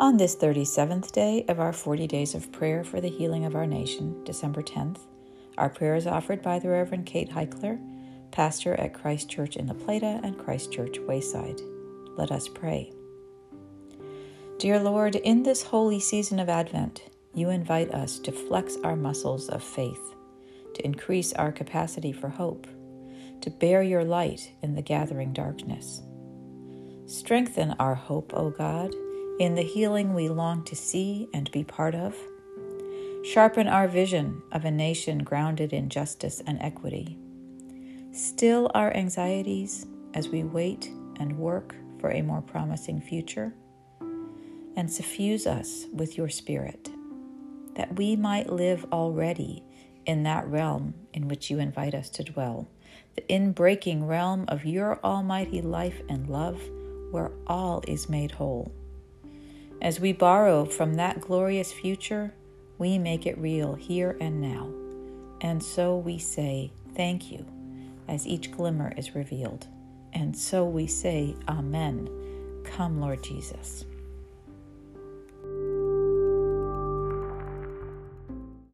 On this 37th day of our 40 days of prayer for the healing of our nation, December 10th, our prayer is offered by the Reverend Kate Heichler, pastor at Christ Church in La Plata and Christ Church Wayside. Let us pray. Dear Lord, in this holy season of Advent, you invite us to flex our muscles of faith, to increase our capacity for hope, to bear your light in the gathering darkness. Strengthen our hope, O God in the healing we long to see and be part of. Sharpen our vision of a nation grounded in justice and equity. Still our anxieties as we wait and work for a more promising future. And suffuse us with your Spirit, that we might live already in that realm in which you invite us to dwell, the inbreaking realm of your almighty life and love, where all is made whole. As we borrow from that glorious future, we make it real here and now. And so we say, Thank you, as each glimmer is revealed. And so we say, Amen. Come, Lord Jesus.